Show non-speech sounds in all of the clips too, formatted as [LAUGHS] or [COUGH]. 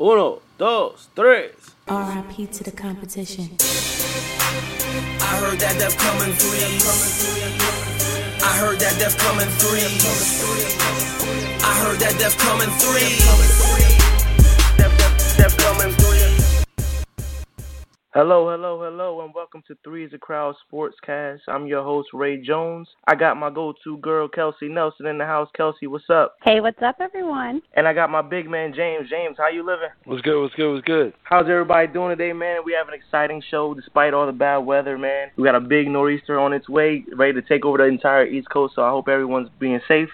Uno, dos, tres. RIP to the competition. I heard that death coming three. I heard that death coming three. I heard that death coming three. Hello, hello, hello, and welcome to Three is a Crowd Sportscast. I'm your host, Ray Jones. I got my go to girl, Kelsey Nelson, in the house. Kelsey, what's up? Hey, what's up, everyone? And I got my big man, James. James, how you living? What's good? What's good? What's good? How's everybody doing today, man? We have an exciting show despite all the bad weather, man. We got a big nor'easter on its way, ready to take over the entire East Coast, so I hope everyone's being safe.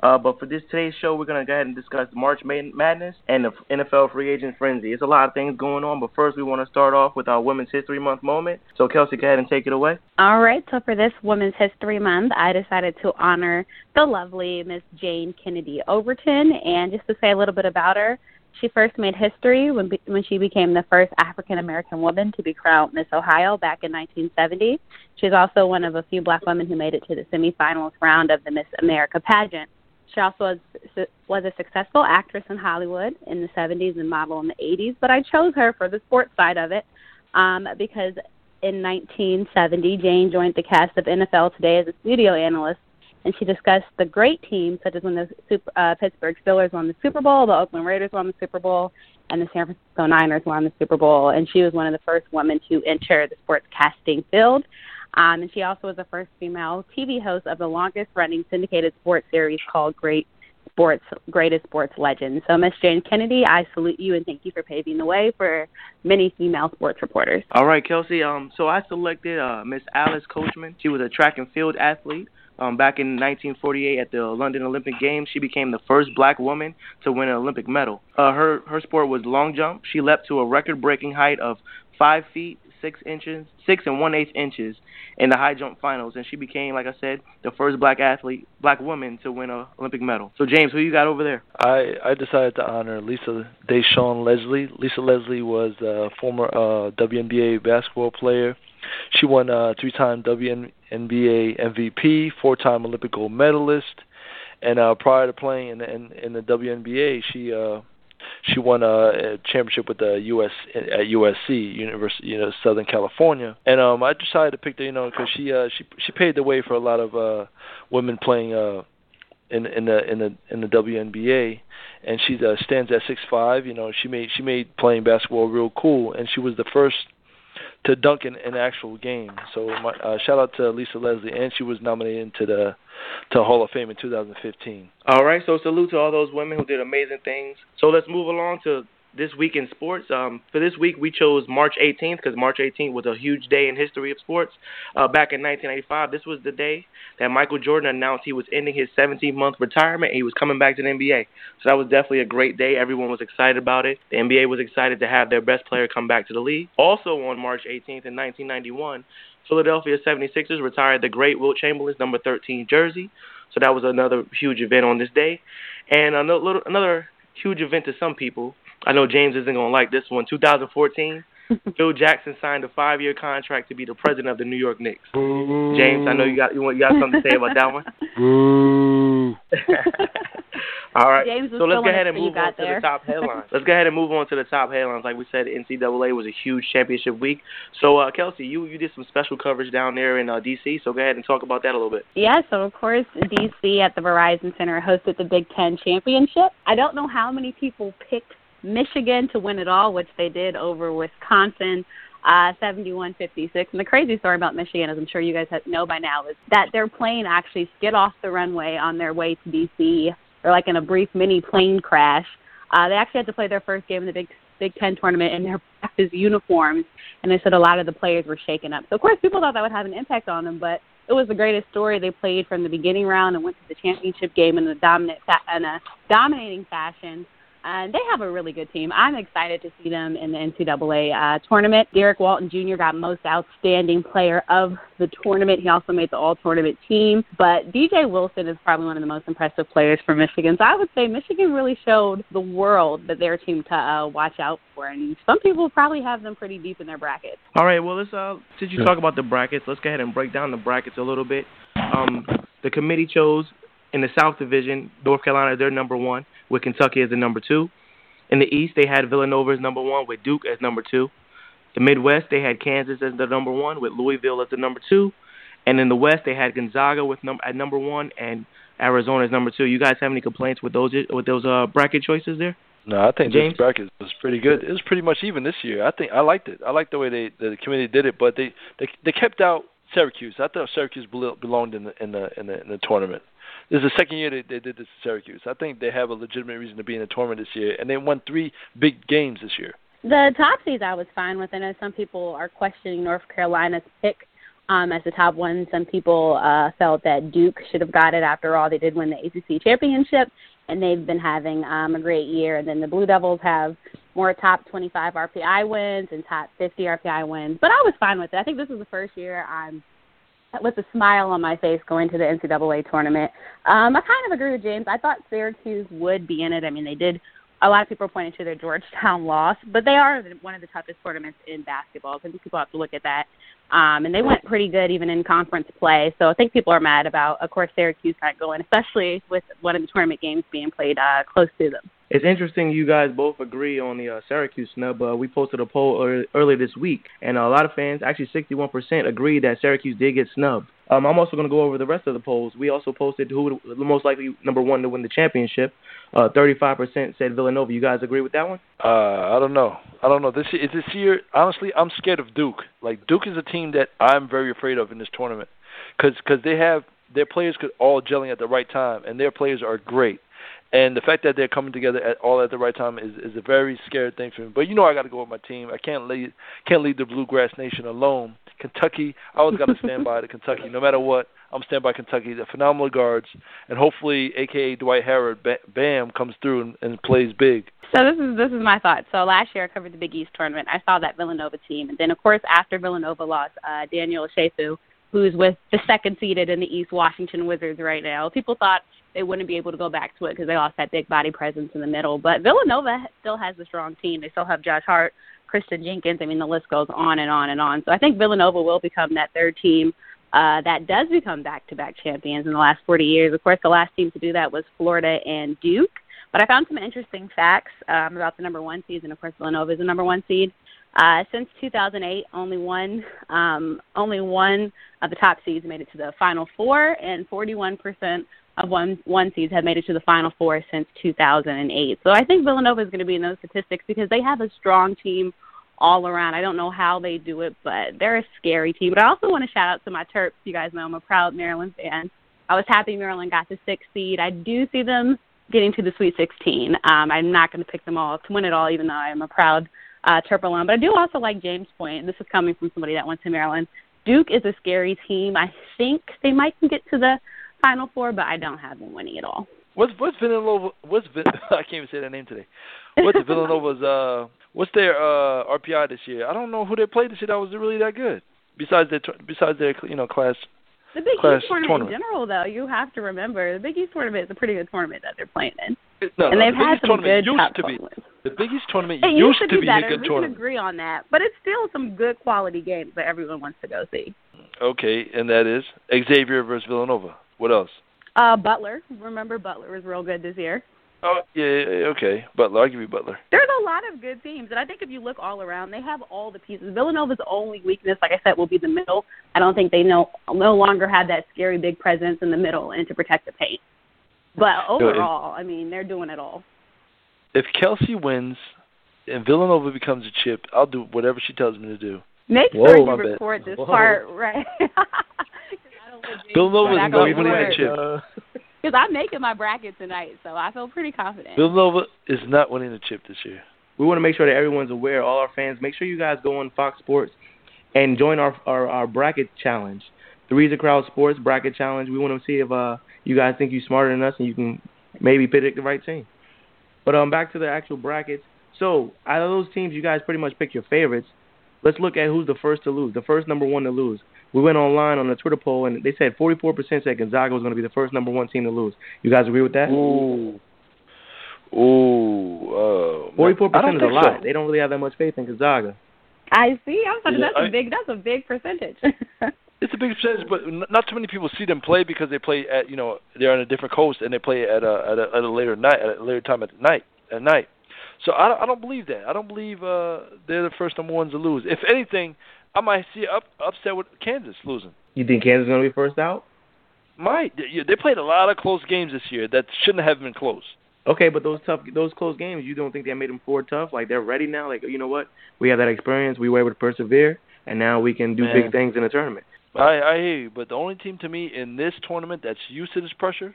Uh, but for this today's show, we're gonna go ahead and discuss March Madness and the NFL free agent frenzy. It's a lot of things going on, but first we want to start off with our Women's History Month moment. So Kelsey, go ahead and take it away. All right. So for this Women's History Month, I decided to honor the lovely Miss Jayne Kennedy Overton, and just to say a little bit about her. She first made history when when she became the first African American woman to be crowned Miss Ohio back in 1970. She's also one of a few black women who made it to the semifinals round of the Miss America pageant. She also was was a successful actress in Hollywood in the 70s and model in the 80s. But I chose her for the sports side of it um, because in 1970, Jayne joined the cast of NFL Today as a studio analyst, and she discussed the great teams such as when the Super, uh, Pittsburgh Steelers won the Super Bowl, the Oakland Raiders won the Super Bowl, and the San Francisco Niners won the Super Bowl. And she was one of the first women to enter the sportscasting field. Um, and she also was the first female TV host of the longest running syndicated sports series called Great Sports Greatest Sports Legends. So Miss Jayne Kennedy, I salute you and thank you for paving the way for many female sports reporters. All right, Kelsey. Um, so I selected uh, Miss Alice Coachman. She was a track and field athlete. Um, back in 1948 at the London Olympic Games, she became the first black woman to win an Olympic medal. Uh, her her sport was long jump. She leapt to a record-breaking height of five feet six inches, six and one eighth inches in the high jump finals, and she became, like I said, the first black athlete, black woman to win an Olympic medal. So, James, who you got over there? I I decided to honor Lisa Deshawn Leslie. Lisa Leslie was a former uh, WNBA basketball player. She won a three-time WNBA MVP, four-time Olympic gold medalist, and uh, prior to playing in, in, in the WNBA, she uh, she won a, a championship with the US at USC, University, you know, Southern California. And um, I decided to pick her, you know, because she uh, she she paved the way for a lot of uh, women playing uh, in in the in the in the WNBA, and she uh, stands at six five. You know, she made she made playing basketball real cool, and she was the first to dunk in an actual game. So my, uh, shout out to Lisa Leslie, and she was nominated into the to Hall of Fame in 2015. All right, so salute to all those women who did amazing things. So let's move along to this week in sports. Um, for this week, we chose March 18th because March 18th was a huge day in history of sports. Uh, back in 1985, this was the day that Michael Jordan announced he was ending his 17-month retirement and he was coming back to the NBA. So that was definitely a great day. Everyone was excited about it. The NBA was excited to have their best player come back to the league. Also on March 18th in 1991, Philadelphia 76ers retired the great Wilt Chamberlain's number 13 jersey. So that was another huge event on this day. And another, another huge event to some people I know James isn't gonna like this one. 2014, [LAUGHS] Phil Jackson signed a five-year contract to be the president of the New York Knicks. Boo. James, I know you got you, want, you got something to say about that one. [LAUGHS] Boo. [LAUGHS] All right, James so let's go ahead and move on got to the top headlines. let's go ahead and move on to the top headlines. Like we said, NCAA was a huge championship week. So, uh, Kelsey, you you did some special coverage down there in uh, DC. So go ahead and talk about that a little bit. Yeah, so of course, DC at the Verizon Center hosted the Big Ten Championship. I don't know how many people picked Michigan to win it all, which they did over Wisconsin. Uh, 71-56. And the crazy story about Michigan, as I'm sure you guys know by now, is that their plane actually skid off the runway on their way to DC. They're like in a brief mini plane crash. Uh, they actually had to play their first game in the Big Big Ten tournament in their practice uniforms, and they said a lot of the players were shaken up. So of course, people thought that would have an impact on them, but it was the greatest story. They played from the beginning round and went to the championship game in a dominant fa- in a dominating fashion and they have a really good team. I'm excited to see them in the NCAA uh, tournament. Derrick Walton Jr. got most outstanding player of the tournament. He also made the all tournament team. But DJ Wilson is probably one of the most impressive players for Michigan. So I would say Michigan really showed the world that they're a team to uh, watch out for. And some people probably have them pretty deep in their brackets. All right, well, let's uh, since you talk about the brackets, let's go ahead and break down the brackets a little bit. Um, the committee chose in the South Division, North Carolina, they're number one, with Kentucky as the number two. In the East, they had Villanova as number one with Duke as number two. The Midwest, they had Kansas as the number one with Louisville as the number two. And in the West, they had Gonzaga with num- at number one and Arizona as number two. You guys have any complaints with those with those uh, bracket choices there? No, I think James? this bracket was pretty good. It was pretty much even this year. I think I liked it. I liked the way they the committee did it, but they they they kept out Syracuse. I thought Syracuse belonged in the in the in the, in the tournament. This is the second year they, they did this to Syracuse. I think they have a legitimate reason to be in the tournament this year, and they won three big games this year. The top seeds I was fine with. I know some people are questioning North Carolina's pick um, as the top one. Some people uh, felt that Duke should have got it. After all, they did win the ACC championship, and they've been having um, a great year. And then the Blue Devils have more top 25 RPI wins and top 50 RPI wins. But I was fine with it. I think this is the first year I'm with a smile on my face going to the NCAA tournament. Um, I kind of agree with James. I thought Syracuse would be in it. I mean, they did. A lot of people pointing to their Georgetown loss, but they are one of the toughest tournaments in basketball. I think people have to look at that. Um, and they went pretty good even in conference play. So I think people are mad about, of course, Syracuse not going, especially with one of the tournament games being played uh, close to them. It's interesting you guys both agree on the uh, Syracuse snub. Uh, we posted a poll early, earlier this week, and a lot of fans, actually 61%, agreed that Syracuse did get snubbed. Um, I'm also going to go over the rest of the polls. We also posted who would, the most likely number one to win the championship. Uh, 35% said Villanova. You guys agree with that one? Uh, I don't know. I don't know. This is this year. Honestly, I'm scared of Duke. Like Duke is a team that I'm very afraid of in this tournament, because cause they have their players could all gelling at the right time, and their players are great. And the fact that they're coming together at all at the right time is is a very scary thing for me. But you know I got to go with my team. I can't lead can't leave the Bluegrass Nation alone. Kentucky, I always got to stand by the Kentucky, no matter what. I'm stand by Kentucky. They're phenomenal guards, and hopefully, AKA Dwight Howard, Bam comes through and, and plays big. So this is this is my thought. So last year I covered the Big East tournament. I saw that Villanova team, and then of course after Villanova lost, uh, Daniel Ochefu, who's with the second seeded in the East Washington Wizards right now. People thought they wouldn't be able to go back to it because they lost that big body presence in the middle. But Villanova still has a strong team. They still have Josh Hart, Kristen Jenkins. I mean, the list goes on and on and on. So I think Villanova will become that third team uh, that does become back-to-back champions in the last 40 years. Of course, the last team to do that was Florida and Duke. But I found some interesting facts um, about the number one seed, and of course, Villanova is the number one seed. Uh, since 2008, only one, um, only one of the top seeds made it to the Final Four, and 41% of one one seeds have made it to the Final Four since 2008. So I think Villanova is going to be in those statistics because they have a strong team all around. I don't know how they do it, but they're a scary team. But I also want to shout out to my Terps. You guys know I'm a proud Maryland fan. I was happy Maryland got the sixth seed. I do see them getting to the Sweet 16. Um, I'm not going to pick them all to win it all, even though I am a proud uh, Terp alum. But I do also like James' point. This is coming from somebody that went to Maryland. Duke is a scary team. I think they might get to the Final Four, but I don't have them winning at all. What's what's Villanova? What's [LAUGHS] I can't even say their name today. What's [LAUGHS] Villanova's? Uh, what's their uh RPI this year? I don't know who they played this year that was really that good. Besides their besides their you know class. The Big class East tournament, tournament in general, though, you have to remember the Big East tournament is a pretty good tournament that they're playing in, No, and no, they've the had East some good top to be. The Big East tournament It used used to be be better. a good we tournament. can agree on that, but it's still some good quality games that everyone wants to go see. Okay, and that is Xavier versus Villanova. What else? Uh, Butler, remember Butler was real good this year. Oh yeah, yeah, yeah, okay. Butler, I'll give you Butler. There's a lot of good teams, and I think if you look all around, they have all the pieces. Villanova's only weakness, like I said, will be the middle. I don't think they no no longer have that scary big presence in the middle and to protect the paint. But overall, I mean, they're doing it all. If Kelsey wins and Villanova becomes a chip, I'll do whatever she tells me to do. Make Whoa, sure my you bad. record this Whoa. part right. [LAUGHS] [LAUGHS] 'Cause I don't want Villanova's to not go winning for the chip. Because I'm making my bracket tonight, so I feel pretty confident. Villanova is not winning the chip this year. We want to make sure that everyone's aware, all our fans. Make sure you guys go on Fox Sports and join our our, our bracket challenge, the Reason Crowd Sports Bracket Challenge. We want to see if uh you guys think you're smarter than us and you can maybe predict the right team. But um, back to the actual brackets. So out of those teams, you guys pretty much pick your favorites. Let's look at who's the first to lose, the first number one to lose. We went online on the Twitter poll and they said 44% said Gonzaga was going to be the first number one team to lose. You guys agree with that? Ooh. Ooh. Uh, Forty-four I don't percent is a think lot. so. They don't really have that much faith in Gonzaga. I see. I was like, Yeah, that's a I- big that's a big percentage. [LAUGHS] It's a big percentage, but not too many people see them play because they play at you know they're on a different coast and they play at a at a, at a later night at a later time at night at night. So I, I don't believe that. I don't believe uh, they're the first number ones to lose. If anything, I might see up upset with Kansas losing. You think Kansas is going to be first out? Might. They, they played a lot of close games this year that shouldn't have been close. Okay, but those tough, those close games, you don't think they made them four tough? Like they're ready now. Like you know what? We have that experience. We were able to persevere, and now we can do Man. big things in the tournament. I, I hear you, but the only team to me in this tournament that's used to this pressure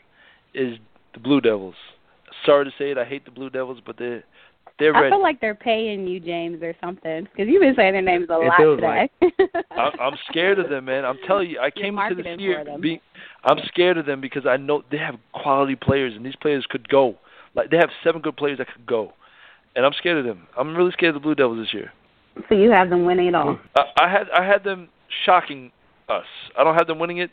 is the Blue Devils. Sorry to say it, I hate the Blue Devils, but they're they're ready. I feel like they're paying you, James, or something, because you've been saying their names a It lot feels today. [LAUGHS] I'm, I'm scared of them, man. I'm telling you, I You're came into this marketing year being. I'm scared of them because I know they have quality players, and these players could go. Like they have seven good players that could go, and I'm scared of them. I'm really scared of the Blue Devils this year. so you have them winning it all. I, I had I had them shocking us. I don't have them winning it,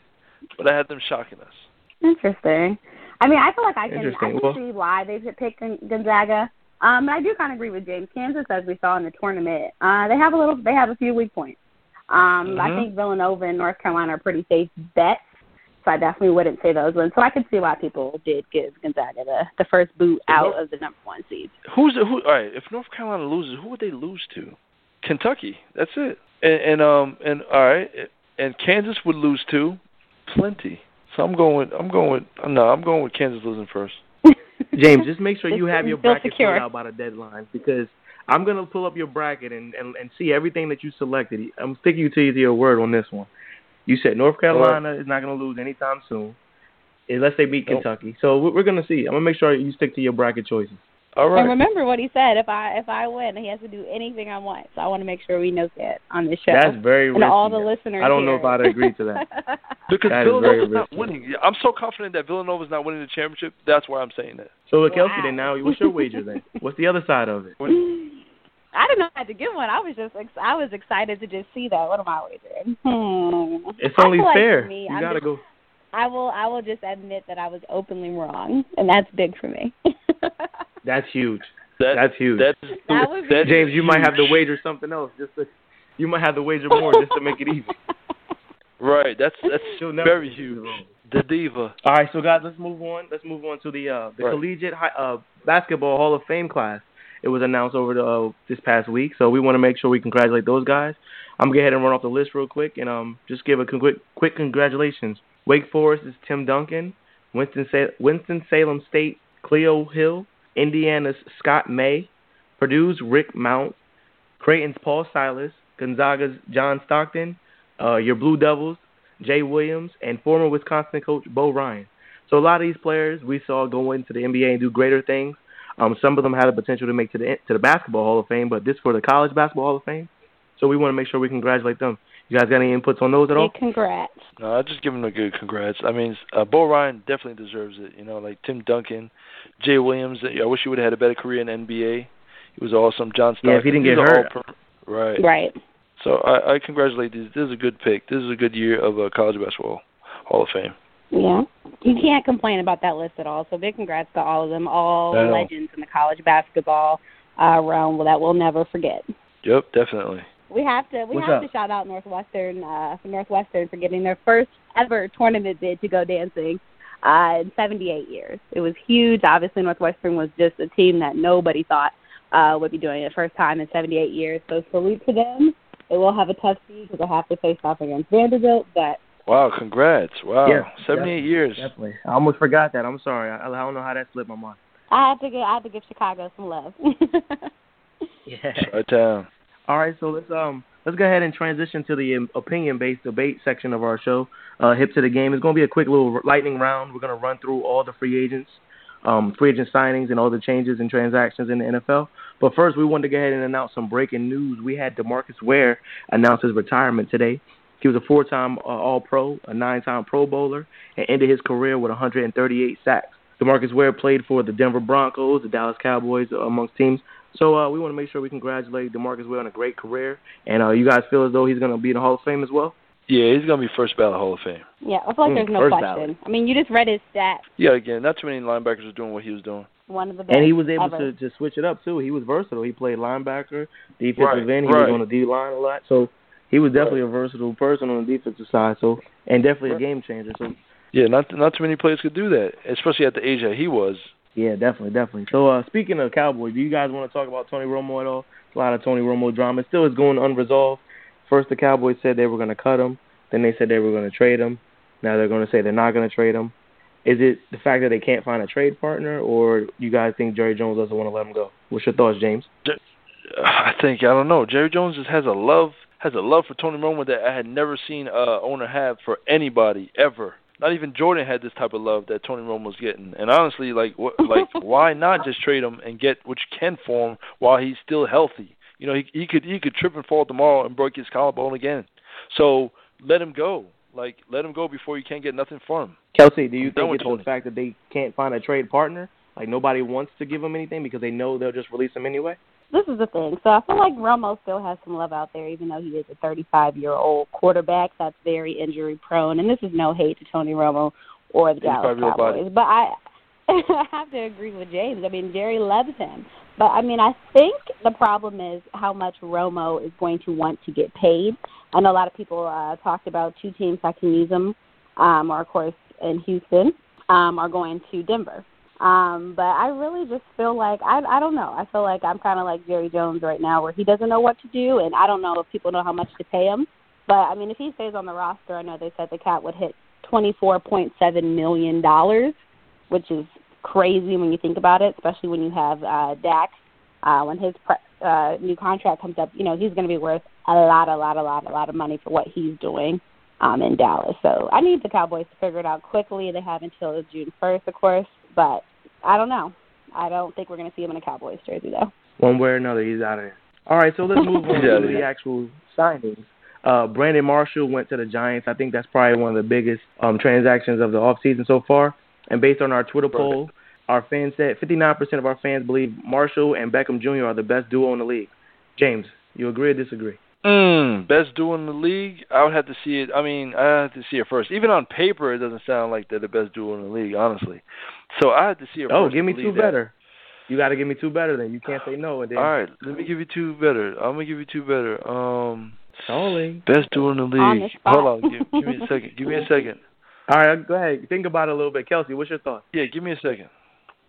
but I had them shocking us. Interesting. I mean, I feel like I can I can Well- see why they picked Gonzaga. Um, I do kind of agree with James. Kansas, as we saw in the tournament, uh, they have a little, they have a few weak points. Um, I Mhm. think Villanova and North Carolina are pretty safe bets, so I definitely wouldn't say those ones. So I can see why people did give Gonzaga the the first boot out of the number one seed. Who's the, who? All right, if North Carolina loses, who would they lose to? Kentucky. That's it. And, and um and all right, and Kansas would lose to plenty. So I'm going. I'm going. With, no, I'm going with Kansas losing first. [LAUGHS] James, just make sure you have your bracket secure. filled out by the deadline because I'm gonna pull up your bracket and, and, and see everything that you selected. I'm sticking to you to your word on this one. You said North Carolina is not gonna lose anytime soon, unless they beat Nope. Kentucky. So we're, we're gonna see. I'm gonna make sure you stick to your bracket choices. All And remember what he said: if I if I win, he has to do anything I want. So I want to make sure we know that on this show. That's very and risky. all the listeners. I don't know if I'd agree to that. [LAUGHS] Because That is very Villanova's not risky. winning. I'm so confident that Villanova's not winning the championship. That's why I'm saying that. So Kelsey, Wow. then now, what's your wager then? [LAUGHS] What's the other side of it? I didn't know I had to give one. I was just ex- I was excited to just see that. What am I wagering? Hmm. It's only feel like fair. me, you I'm gotta just- go. I will I will just admit that I was openly wrong, and that's big for me. [LAUGHS] That's huge. That, That's huge. That's, That would be- that's James, you might have to wager something else. Just to, you might have to wager more just to make it even. [LAUGHS] Right. That's that's She'll very huge. The diva. All right, so guys, let's move on. Let's move on to the uh, the Right. collegiate high, uh, basketball Hall of Fame class. It was announced over the uh, this past week, so we want to make sure we congratulate those guys. I'm gonna go ahead and run off the list real quick and um just give a con- quick quick congratulations. Wake Forest is Tim Duncan, Winston Salem State Cleo Hill, Indiana's Scott May, Purdue's Rick Mount, Creighton's Paul Silas, Gonzaga's John Stockton, uh, your Blue Devils Jay Williams, and former Wisconsin coach Bo Ryan. So a lot of these players we saw go into the NBA and do greater things. Um, some of them had the potential to make to the to the basketball Hall of Fame, but this for the college basketball Hall of Fame. So we want to make sure we congratulate them. You guys got any inputs on those at all? Big congrats. No, I just give him a good congrats. I mean, uh, Bo Ryan definitely deserves it. You know, like Tim Duncan, Jay Williams. I wish he would have had a better career in NBA. He was awesome. John Stockton. Yeah, if he didn't get are hurt. per- right. Right. So I, I congratulate these. This is a good pick. This is a good year of uh, college basketball Hall of Fame. Yeah. You can't complain about that list at all. So big congrats to all of them, all legends in the college basketball uh, realm that we'll never forget. Yep, definitely. We have to we What's have up? to shout out Northwestern uh Northwestern for getting their first ever tournament bid to go dancing uh in 78 years. It was huge. Obviously Northwestern was just a team that nobody thought uh would be doing it first time in 78 years. So salute to them. They will have a tough season because they'll have to face off against Vanderbilt, but Wow, congrats. Wow. Yeah, 78 years. Definitely. I almost forgot that. I'm sorry. I, I don't know how that slipped my mind. I had to get I had to give Chicago some love. [LAUGHS] Yeah. Right down. All right, so let's um let's go ahead and transition to the um, opinion-based debate section of our show. Uh, Hipp to the game. It's going to be a quick little lightning round. We're going to run through all the free agents, um, free agent signings, and all the changes and transactions in the NFL. But first, we wanted to go ahead and announce some breaking news. We had Demarcus Ware announce his retirement today. He was a four-time uh, All-Pro, a nine-time Pro Bowler, and ended his career with 138 sacks. Demarcus Ware played for the Denver Broncos, the Dallas Cowboys, amongst teams. So uh, we want to make sure we congratulate Demarcus Ware on a great career. And uh, you guys feel as though he's going to be in the Hall of Fame as well? Yeah, he's gonna be first ballot Hall of Fame. yeah, I feel like Mm, there's no first question. ballot. I mean, you just read his stats. Yeah, again, not too many linebackers are doing what he was doing. One of the best. And he was able ever. to, to switch it up, too. He was versatile. He played linebacker, defensive Right, end. He was on the D-line a lot. So he was definitely a versatile person on the defensive side. So And definitely Right. a game changer. So Yeah, not not too many players could do that, especially at the age that he was. Yeah, definitely, definitely. So uh, speaking of Cowboys, do you guys want to talk about Tony Romo at all? a lot of Tony Romo drama. It still is going unresolved. First, the Cowboys said they were going to cut him. Then they said they were going to trade him. Now they're going to say they're not going to trade him. Is it the fact that they can't find a trade partner, or you guys think Jerry Jones doesn't want to let him go? What's your thoughts, James? I think I don't know. Jerry Jones just has a love has a love for Tony Romo that I had never seen a owner have for anybody ever. Not even Jordan had this type of love that Tony Romo was getting. And honestly, like what, like [LAUGHS] why not just trade him and get what you can for him while he's still healthy? You know, he he could he could trip and fall tomorrow and break his collarbone again. So let him go. Like let him go before you can't get nothing for him. Kelsey, do you think it's the fact that they can't find a trade partner? Like nobody wants to give him anything because they know they'll just release him anyway. This is the thing. So I feel like Romo still has some love out there, even though he is a 35 year old quarterback that's very injury prone. And this is no hate to Tony Romo or the Dallas Cowboys, but I [LAUGHS] I have to agree with James. I mean, Jerry loves him. But I mean, I think the problem is how much Romo is going to want to get paid. I know a lot of people uh, talked about two teams that can use him, um, or of course in Houston, um, are going to Denver. Um, but I really just feel like I I don't know. I feel like I'm kind of like Jerry Jones right now, where he doesn't know what to do, and I don't know if people know how much to pay him. But I mean, if he stays on the roster, I know they said the cat would hit twenty four point seven million dollars, which is crazy when you think about it, especially when you have uh, Dak. Uh, when his pre- uh, new contract comes up, you know he's going to be worth a lot, a lot, a lot, a lot of money for what he's doing um, in Dallas. So I need the Cowboys to figure it out quickly. They have until June first, of course, but I don't know. I don't think we're going to see him in a Cowboys jersey though. One way or another, he's out of here. All right, so let's move [LAUGHS] on to the actual signings. Uh, Brandon Marshall went to the Giants. I think that's probably one of the biggest um, transactions of the offseason so far. And based on our Twitter poll, our fans said 59% of our fans believe Marshall and Beckham Jr. are the best duo in the league. James, you agree or disagree? Mm, best duo in the league? I would have to see it. I mean, I have to see it first. Even on paper, it doesn't sound like they're the best duo in the league, honestly. So I have to see it oh, first. give me two that. better. You got to give me two better. Then you can't say no. And then all right, let me give you two better. I'm gonna give you two better. Um, Sorry. Best duo in the league. Hold on, give, give me a second. Give me a [LAUGHS] second. All right, go ahead. Think about it a little bit, Kelsey. What's your thought? Yeah, give me a second.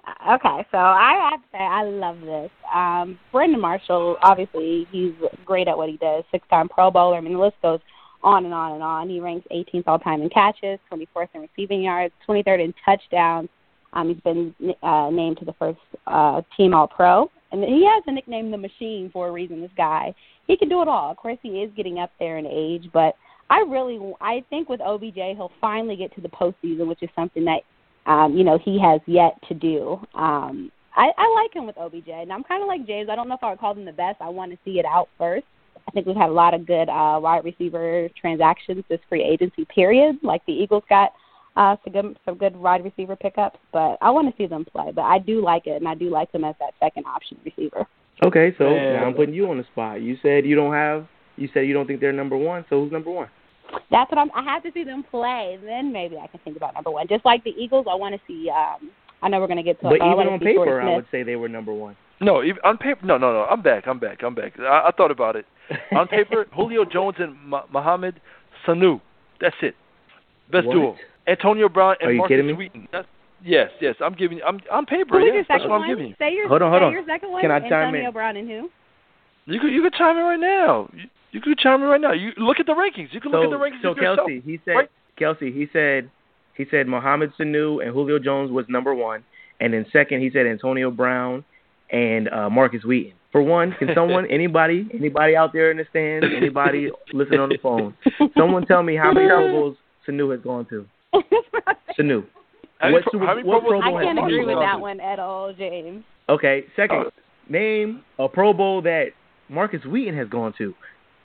Okay, so I have to say I love this. Um, Brandon Marshall, obviously, he's great at what he does. Six-time Pro Bowler. I mean, the list goes on and on and on. He ranks 18th all-time in catches, 24th in receiving yards, 23rd in touchdowns. Um, he's been uh, named to the first uh, team All-Pro, and he has the nickname the Machine for a reason. This guy, he can do it all. Of course, he is getting up there in age, but I really, I think with OBJ, he'll finally get to the postseason, which is something that um, you know, he has yet to do. Um, I, I like him with OBJ, and I'm kind of like James. I don't know if I would call him the best. I want to see it out first. I think we've had a lot of good uh, wide receiver transactions this free agency period. Like the Eagles got uh, some good some good wide receiver pickups, but I want to see them play. But I do like it, and I do like them as that second option receiver. Okay, so now I'm putting you on the spot. You said you don't have. You said you don't think they're number one. So who's number one? That's what I'm. I have to see them play, then maybe I can think about number one. Just like the Eagles, I want to see. um I know we're going to get to. But it, even on paper, I would say they were number one. No, even on paper. No, no, no. I'm back. I'm back. I'm back. I, I thought about it. On paper, [LAUGHS] Julio Jones and Mohamed Sanu. That's it. Best what? duo. Antonio Brown and Are you Marcus kidding me? Wheaton. That's, yes, yes. I'm giving. I'm on paper. Who is yes, that's second what I'm one? giving you. Say your, Hold on, say hold on. your second one. Can I chime Antonio in? Brown and who? You could you could chime in right now. You, can could chime in right now. You look at the rankings. You can so, look at the rankings so yourself. Kelsey, he said. Right? Kelsey, he said. He said Mohamed Sanu and Julio Jones was number one, and then second he said Antonio Brown and uh, Markus Wheaton. For one, can [LAUGHS] someone, anybody, anybody out there in the stands, anybody [LAUGHS] listening on the phone, someone tell me how many Pro Bowls Sanu has gone to? [LAUGHS] Sanu. How many What pro- Super- how many what Pro Pro Bowls Bowl I can't has agree with that one at all, James. Okay, second, Uh, name a Pro Bowl that Markus Wheaton has gone to.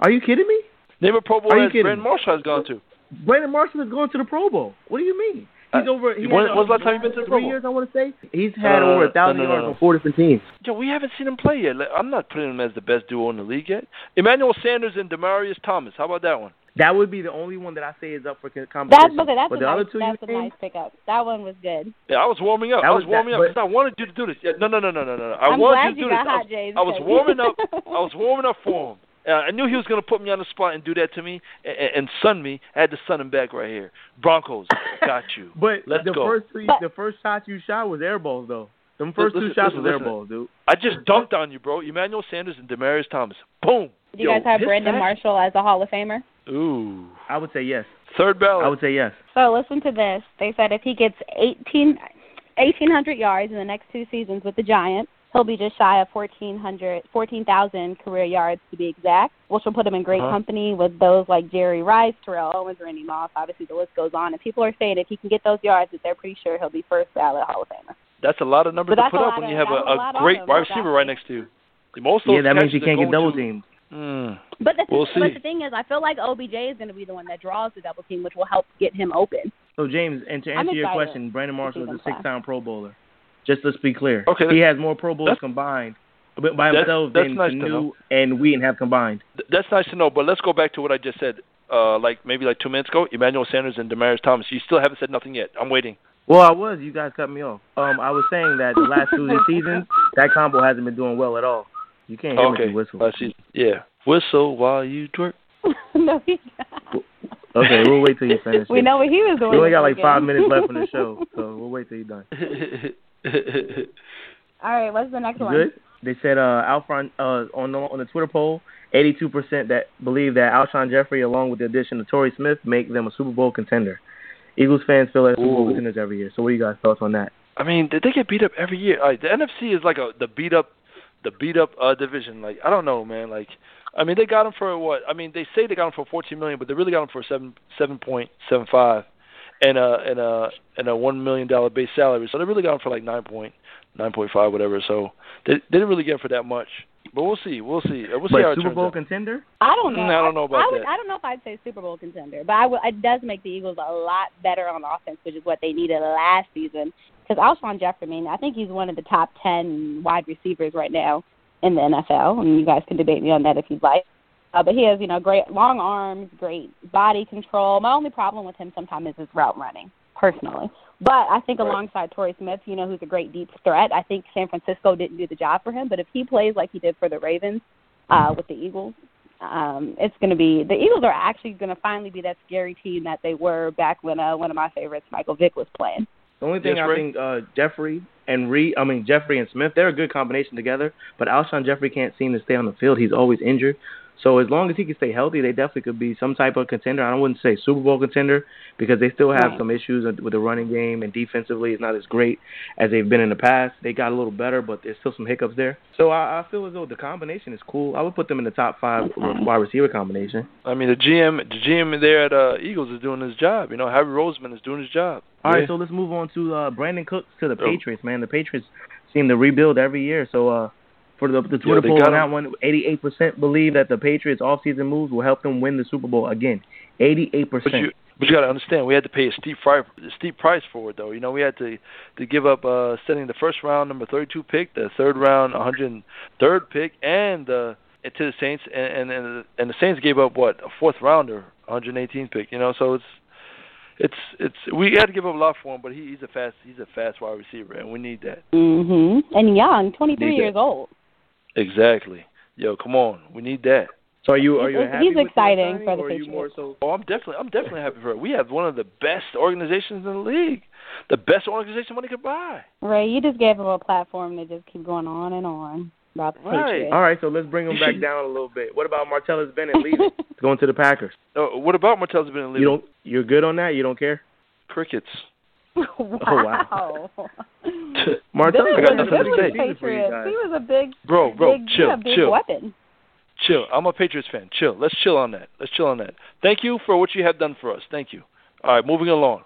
Are you kidding me? Name a Pro Bowl Are you that kidding Brandon me? Marshall has gone to. Brandon Marshall has gone to the Pro Bowl. What do you mean? He's Uh, over. He when- had, when's the last time you've been to the Pro Three Bowl? years, I want to say. He's had Uh, over a thousand no, no, yards no. on four different teams. Yo, we haven't seen him play yet. Like, I'm not putting him as the best duo in the league yet. Emmanuel Sanders and Demaryius Thomas. How about that one? That would be the only one that I say is up for co- That's competition. okay. That's but a the nice. other two That's a nice pickup. That one was good. Yeah, I was warming up. That I was was warming that- up because I wanted you to do this. Yeah, no, no, no, no, no, no. I I'm wanted glad you to do got this. I hot, was, James. I was Thank warming up. [LAUGHS] I was warming up for him. Uh, I knew he was going to put me on the spot and do that to me and, and sun me. I had to sun him back right here. Broncos, [LAUGHS] got you. but Let's the go. first three, the first shot you shot was air balls though. Them first Listen, two shots listen, was air balls, dude. I just dunked on you, bro. Emmanuel Sanders and Demaryius Thomas. Boom. Do you Yo, guys have Brandon stats- Marshall as a Hall of Famer? Ooh. I would say yes. Third ballot. I would say yes. So listen to this. They said if he gets 18, 1,800 yards in the next two seasons with the Giants, he'll be just shy of 1,400, 14,000 career yards to be exact, which will put him in great Uh-huh. company with those like Jerry Rice, Terrell Owens, Randy Moss. Obviously, the list goes on. And people are saying if he can get those yards, that they're pretty sure he'll be first ballot Hall of Famer. That's a lot of numbers But to put up when of- you have a a, a great him, wide exactly. receiver right next to you. Most Yeah, that means you can't get going double to- teamed. Mm. But the We'll but the thing is, I feel like OBJ is going to be the one that draws the double team, which will help get him open. So James, and to answer your question, Brandon Marshall is a six-time Pro Bowler. Just let's be clear. Okay, He has more Pro Bowls combined, by that's- himself that's than nice to and Wheaton have combined. Th- That's nice to know, but let's go back to what I just said. Uh, like maybe like two minutes ago, Emmanuel Sanders and Demaryius Thomas. You still haven't said nothing yet. I'm waiting. Well, I was. You guys cut me off. Um, I was saying that the last two seasons, that combo hasn't been doing well at all. You can't hear me if Okay. you whistle. Last season. Yeah. Whistle while you twerk. [LAUGHS] no, he Okay, we'll wait till you finish. We know what he was doing. We only got this like five minutes left in the [LAUGHS] show, so we'll wait till you're done. [LAUGHS] [LAUGHS] All right, what's the next You one? good? They said uh, Alfron uh, on the on the Twitter poll, 82% that believe that Alshon Jeffery, along with the addition of Torrey Smith, make them a Super Bowl contender. Eagles fans feel they're Super Bowl contenders every year. So, what are you guys' thoughts on that? I mean, they they get beat up every year. All right, the NFC is like a the beat up, the beat up uh, division. Like I don't know, man. Like, I mean, they got him for what? I mean, they say they got him for 14 million, but they really got him for seven seven point seven five, and a and a and a one million dollar base salary. So they really got him for like nine point nine point five, whatever. So they, they didn't really get him for that much. But we'll see. We'll see. We'll see how it Super turns Bowl out. contender? I don't know. Mm, I don't know about I, would, that. I don't know if I'd say Super Bowl contender, but I would, it does make the Eagles a lot better on offense, which is what they needed last season. Because Alshon Jeffery, I mean, I think he's one of the top ten wide receivers right now in the NFL, and you guys can debate me on that if you'd like. Uh, but he has, you know, great long arms, great body control. My only problem with him sometimes is his route running, personally. But I think Right. alongside Torrey Smith, you know, who's a great deep threat, I think San Francisco didn't do the job for him. But if he plays like he did for the Ravens uh, with the Eagles, um, it's going to be the Eagles are actually going to finally be that scary team that they were back when uh, one of my favorites, Michael Vick, was playing. The only thing Yes, I Ray? think uh, Jeffery and Reed, I mean Jeffery and Smith, they're a good combination together. But Alshon Jeffery can't seem to stay on the field. He's always injured. So as long as he can stay healthy, they definitely could be some type of contender. I wouldn't say Super Bowl contender because they still have Right. some issues with- the running game and defensively it's not as great as they've been in the past. They got a little better, but there's still some hiccups there. So I, I feel as though the combination is cool. I would put them in the top five wide receiver combination. I mean, the GM, the GM there at uh, Eagles is doing his job. You know, Howie Roseman is doing his job. All right, Yeah. so let's move on to uh, Brandin Cooks to the Oh. Patriots. Man, the Patriots seem to rebuild every year. So uh, for the, the Twitter they poll on that him. one, 88% believe that the Patriots' offseason moves will help them win the Super Bowl again. 88%. But you, but you got to understand, we had to pay a steep price, steep price for it, though. You know, we had to to give up uh, sending the first round number 32 pick, the third round 103rd pick, and uh, to the Saints, and and and, and the Saints gave up what a fourth rounder, 118th pick. You know, so it's it's it's we had to give up a lot for him, but he, he's a fast he's a fast wide receiver, and we need that Mhm. And young, 23 Need years that. old. Exactly. Yo, come on, we need that. so are you are you He's- happy he's with exciting the for the or are more Patriots. so Oh, I'm definitely, I'm definitely happy for it. We have one of the best organizations in the league, the best organization money could buy. Ray, you just gave him a platform to just keep going on and on about the Right. Patriots. All right, so let's bring them back [LAUGHS] down a little bit. What about Martellus Bennett leaving, [LAUGHS] going to the Packers? Uh, what about Martellus Bennett leaving? You don't you're good on that? You don't care? crickets. [LAUGHS] wow. [LAUGHS] Martellus I got was nothing to good say. with the season for you Patriots. guys. He was a big, Bro, bro, big, chill, yeah, big chill, weapon. chill. I'm a Patriots fan. Chill. Let's chill on that. Let's chill on that. Thank you for what you have done for us. Thank you. All right, moving along.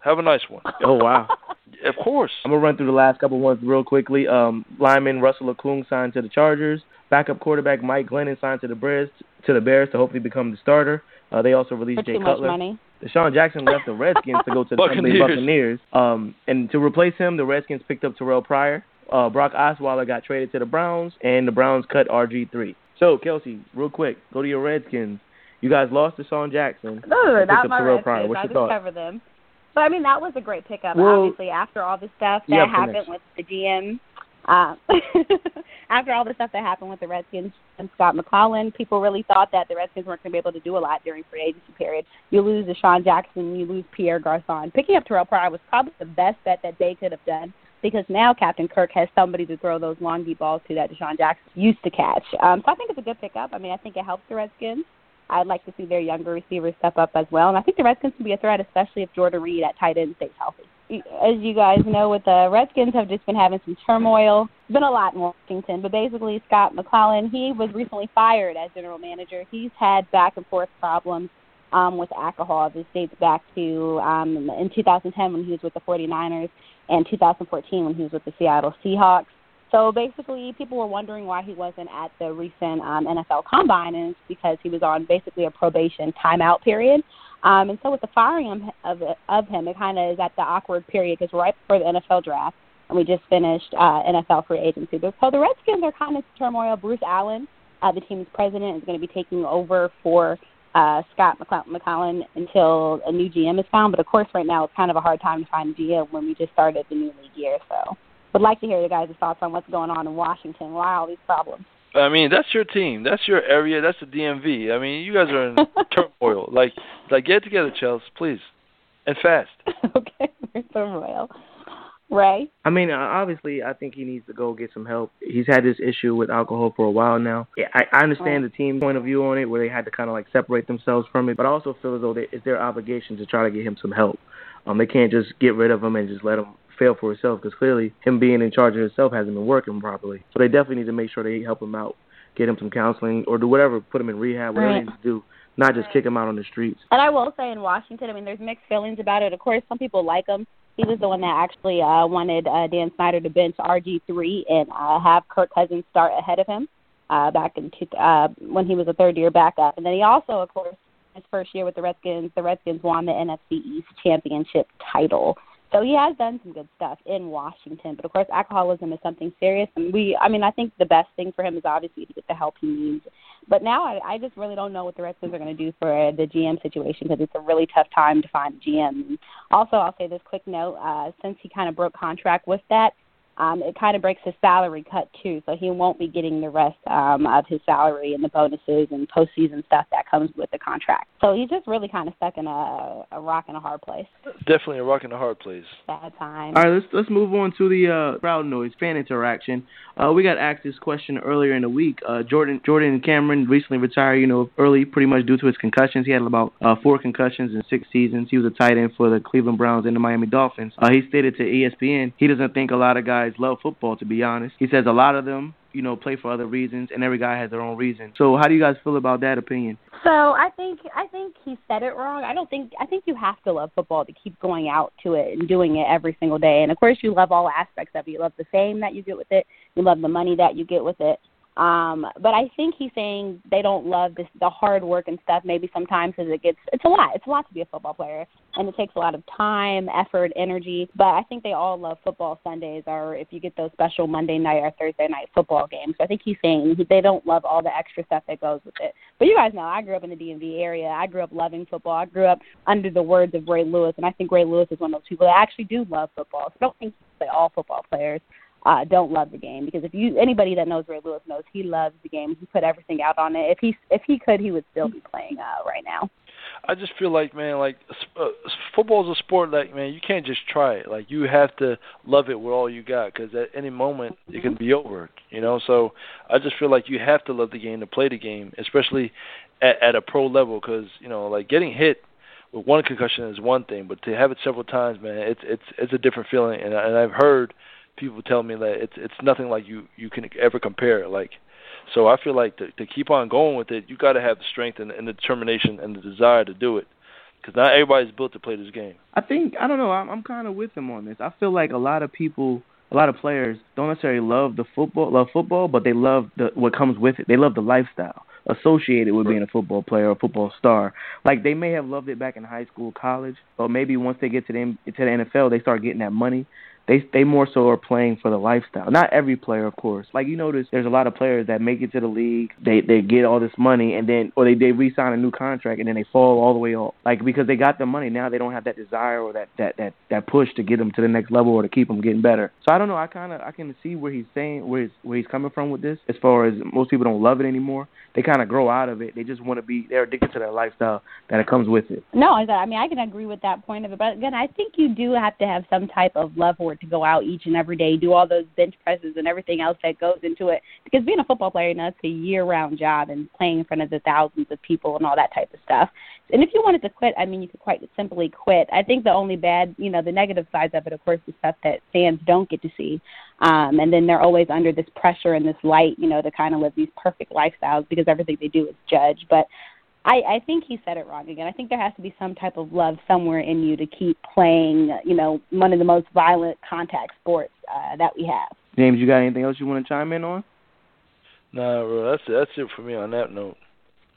Have a nice one. Oh wow. [LAUGHS] Of course. I'm gonna run through the last couple ones real quickly. Um, lineman Russell Okung signed to the Chargers. Backup quarterback Mike Glennon signed to the Bears to the Bears to hopefully become the starter. Uh, they also For released Jay too much Cutler. money. DeSean Jackson left the Redskins to go to the Buccaneers. Buccaneers. Um, and to replace him, the Redskins picked up Terrell Pryor. Uh, Brock Osweiler got traded to the Browns, and the Browns cut RG3. So, Kelsey, real quick, go to your Redskins. You guys lost DeSean Jackson. Those are Picked not up my Terrell Redskins. Pryor. What's I your just thought? cover them. But I mean, that was a great pickup. Well, Obviously, after all the stuff that have happened connection. with the GM, uh, [LAUGHS] after all the stuff that happened with the Redskins and Scot McCloughan, people really thought that the Redskins weren't going to be able to do a lot during free agency period. You lose DeSean Jackson, you lose Pierre Garcon. Picking up Terrell Pryor was probably the best bet that they could have done because now Captain Kirk has somebody to throw those long deep balls to that DeSean Jackson used to catch. Um, so I think it's a good pickup. I mean, I think it helps the Redskins. I'd like to see their younger receivers step up as well, and I think the Redskins can be a threat, especially if Jordan Reed at tight end stays healthy. As you guys know, with the Redskins have just been having some turmoil. It's been a lot in Washington, but basically Scot McCloughan, he was recently fired as general manager. He's had back and forth problems um, with alcohol. This dates back to um, in 2010 when he was with the 49ers and 2014 when he was with the Seattle Seahawks. So basically, people were wondering why he wasn't at the recent um, NFL Combine, and it's because he was on basically a probation timeout period. Um, and so with the firing of, of, him, it kind of is at the awkward period because right before the NFL draft, and we just finished uh, NFL free agency. But so the Redskins are kind of turmoil. Bruce Allen, uh, the team's president, is going to be taking over for uh, Scot McCloughan until a new GM is found. But of course, right now it's kind of a hard time to find a GM when we just started the new league year. So would like to hear your guys' thoughts on what's going on in Washington. Why all these problems? I mean, that's your team. That's your area. That's the DMV. I mean, you guys are in [LAUGHS] turmoil. Like, like get together, Chelsea, please, and fast. [LAUGHS] okay, turmoil. Ray. I mean, uh, obviously, I think he needs to go get some help. He's had this issue with alcohol for a while now. I, I understand right. the team's point of view on it, where they had to kind of like separate themselves from it, but I also feel as though they, it's their obligation to try to get him some help. Um, they can't just get rid of him and just let him fail for himself because clearly him being in charge of himself hasn't been working properly. So they definitely need to make sure they help him out, get him some counseling or do whatever, put him in rehab, whatever right. they need to do. Not just kick him out on the streets. And I will say in Washington, I mean, there's mixed feelings about it. Of course, some people like him. He was the one that actually uh, wanted uh, Dan Snyder to bench RG3 and uh, have Kirk Cousins start ahead of him uh, back in two, uh, when he was a third year backup. And then he also, of course, his first year with the Redskins, the Redskins won the NFC East championship title. So he has done some good stuff in Washington, but of course, alcoholism is something serious, and we, I mean, I think the best thing for him is obviously to get the help he needs. But now I, I just really don't know what the Redskins are going to do for the GM situation because it's a really tough time to find a GM. Also, I'll say this quick note: uh, since he kind of broke contract with that, um, it kind of breaks his salary cut too, so he won't be getting the rest um, of his salary and the bonuses and postseason stuff that comes with the contract. So he's just really kind of stuck in a, a rock and a hard place. Definitely a rock and a hard place. Bad time. All right, let's let's move on to the uh, crowd noise fan interaction. Uh, we got asked this question earlier in the week. Uh, Jordan Jordan Cameron recently retired, you know, early, pretty much due to his concussions. He had about uh, four concussions in six seasons. He was a tight end for the Cleveland Browns and the Miami Dolphins. Uh, he stated to ESPN he doesn't think a lot of guys love football. To be honest, he says a lot of them you know, play for other reasons, and every guy has their own reason. So, how do you guys feel about that opinion? So, I think I think he said it wrong. I don't think I think you have to love football to keep going out to it and doing it every single day. And of course, you love all aspects of it. You love the fame that you get with it. You love the money that you get with it. Um, but I think he's saying they don't love this, the hard work and stuff. Maybe sometimes because it gets it's a lot. It's a lot to be a football player, and it takes a lot of time, effort, energy. But I think they all love football Sundays, or if you get those special Monday night or Thursday night football games. So I think he's saying they don't love all the extra stuff that goes with it. But you guys know, I grew up in the DMV area. I grew up loving football. I grew up under the words of Ray Lewis, and I think Ray Lewis is one of those people that actually do love football. So I don't think they all football players uh, don't love the game because if you anybody that knows Ray Lewis knows he loves the game. He put everything out on it. If he if he could, he would still be playing uh, right now. I just feel like man, like uh, football is a sport like man, you can't just try it. Like you have to love it with all you got because at any moment it can be over. You know, so I just feel like you have to love the game to play the game, especially at, at a pro level because you know like getting hit with one concussion is one thing, but to have it several times, man, it's it's it's a different feeling. And, and I've heard people tell me that it's it's nothing like you you can ever compare. Like, so I feel like to to keep on going with it, you got to have the strength and, and the determination and the desire to do it. Because not everybody's built to play this game. I think I don't know. I'm I'm kind of with him on this. I feel like a lot of people a lot of players don't necessarily love the football, love football, but they love the what comes with it. They love the lifestyle associated with being a football player or a football star. Like they may have loved it back in high school, college, but maybe once they get to the to the NFL, they start getting that money they they more so are playing for the lifestyle. Not every player, of course. Like you notice, there's a lot of players that make it to the league, they they get all this money, and then or they they re-sign a new contract, and then they fall all the way off. Like because they got the money, now they don't have that desire or that that that that push to get them to the next level or to keep them getting better. So I don't know. I kind of I can see where he's saying where he's where he's coming from with this. As far as most people don't love it anymore, they kind of grow out of it. They just want to be they're addicted to that lifestyle that it comes with it. No, I mean I can agree with that point of it, but again, I think you do have to have some type of love or to go out each and every day, do all those bench presses and everything else that goes into it. Because being a football player, you know, it's a year-round job and playing in front of the thousands of people and all that type of stuff. And if you wanted to quit, I mean, you could quite simply quit. I think the only bad, you know, the negative sides of it, of course, is stuff that fans don't get to see. Um, and then they're always under this pressure and this light, you know, to kind of live these perfect lifestyles because everything they do is judged. But I, I think he said it wrong again. I think there has to be some type of love somewhere in you to keep playing, you know, one of the most violent contact sports uh, that we have. James, you got anything else you want to chime in on? Nah, bro, that's it. That's it for me on that note.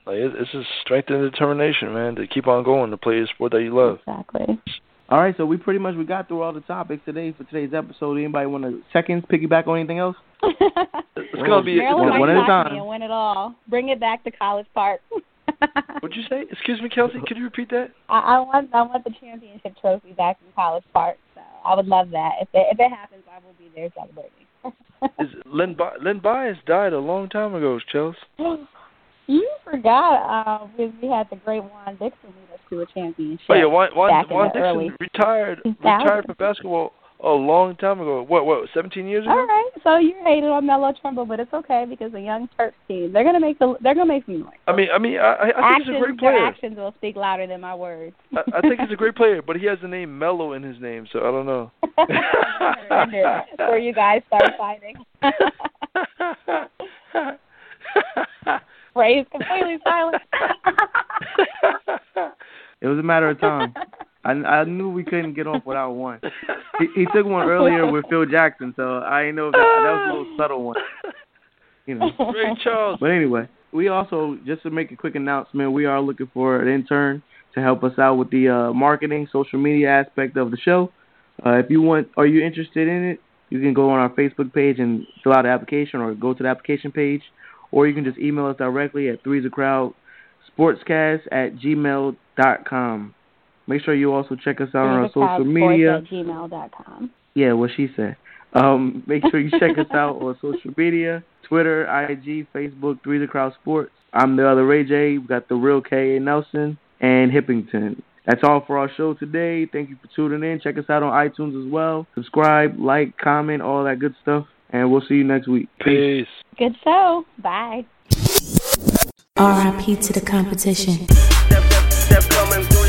Like it, it's just strength and determination, man, to keep on going to play the sport that you love. Exactly. All right, so we pretty much we got through all the topics today for today's episode. Anybody want to seconds piggyback on anything else? [LAUGHS] It's gonna be Maryland one- one at a time. me and win it all. Bring it back to College Park. [LAUGHS] What'd you say? Excuse me, Kelsey. Could you repeat that? I, I want I want the championship trophy back in College Park. So I would love that. If it, if it happens, I will be there celebrating. [LAUGHS] Is Len Bi- Len Bias died a long time ago, Chels. you forgot uh, we, we had the great Juan Dixon lead us to a championship. Oh yeah, Juan Juan, Juan the Dixon early retired 2000s. retired from basketball a long time ago. What what? Seventeen years ago? All right, so you hated on Melo Trimble, but it's okay because the young Terps team they're gonna make the they're gonna make some noise. I mean, I mean, I, I think actions, he's a great their player. actions will speak louder than my words. I, I think he's a great player, but he has the name Mellow in his name, so I don't know. [LAUGHS] Before you guys start fighting. Ray is completely silent. It was a matter of time. [LAUGHS] I I knew we couldn't get off without one. He, he took one [LAUGHS] earlier with Phil Jackson, so I didn't know if that, that was a little subtle one. [LAUGHS] You know. Ray Charles. But anyway, we also just to make a quick announcement, we are looking for an intern to help us out with the uh, marketing, social media aspect of the show. Uh, if you want, are you interested in it? You can go on our Facebook page and fill out an application, or go to the application page, or you can just email us directly at three's a crowd sportscast at gmail dot com. Make sure you also check us out on our social media. At gmail.com. Yeah, what she said. Um, make sure you check us out on social media, Twitter, IG, Facebook, Three the Crowd Sports. I'm the other Ray J. We got the real K. A. Nelson and Hippington. That's all for our show today. Thank you for tuning in. Check us out on iTunes as well. Subscribe, like, comment, all that good stuff. And we'll see you next week. Peace. Good show. Bye. RIP to the competition. Step, step, step coming through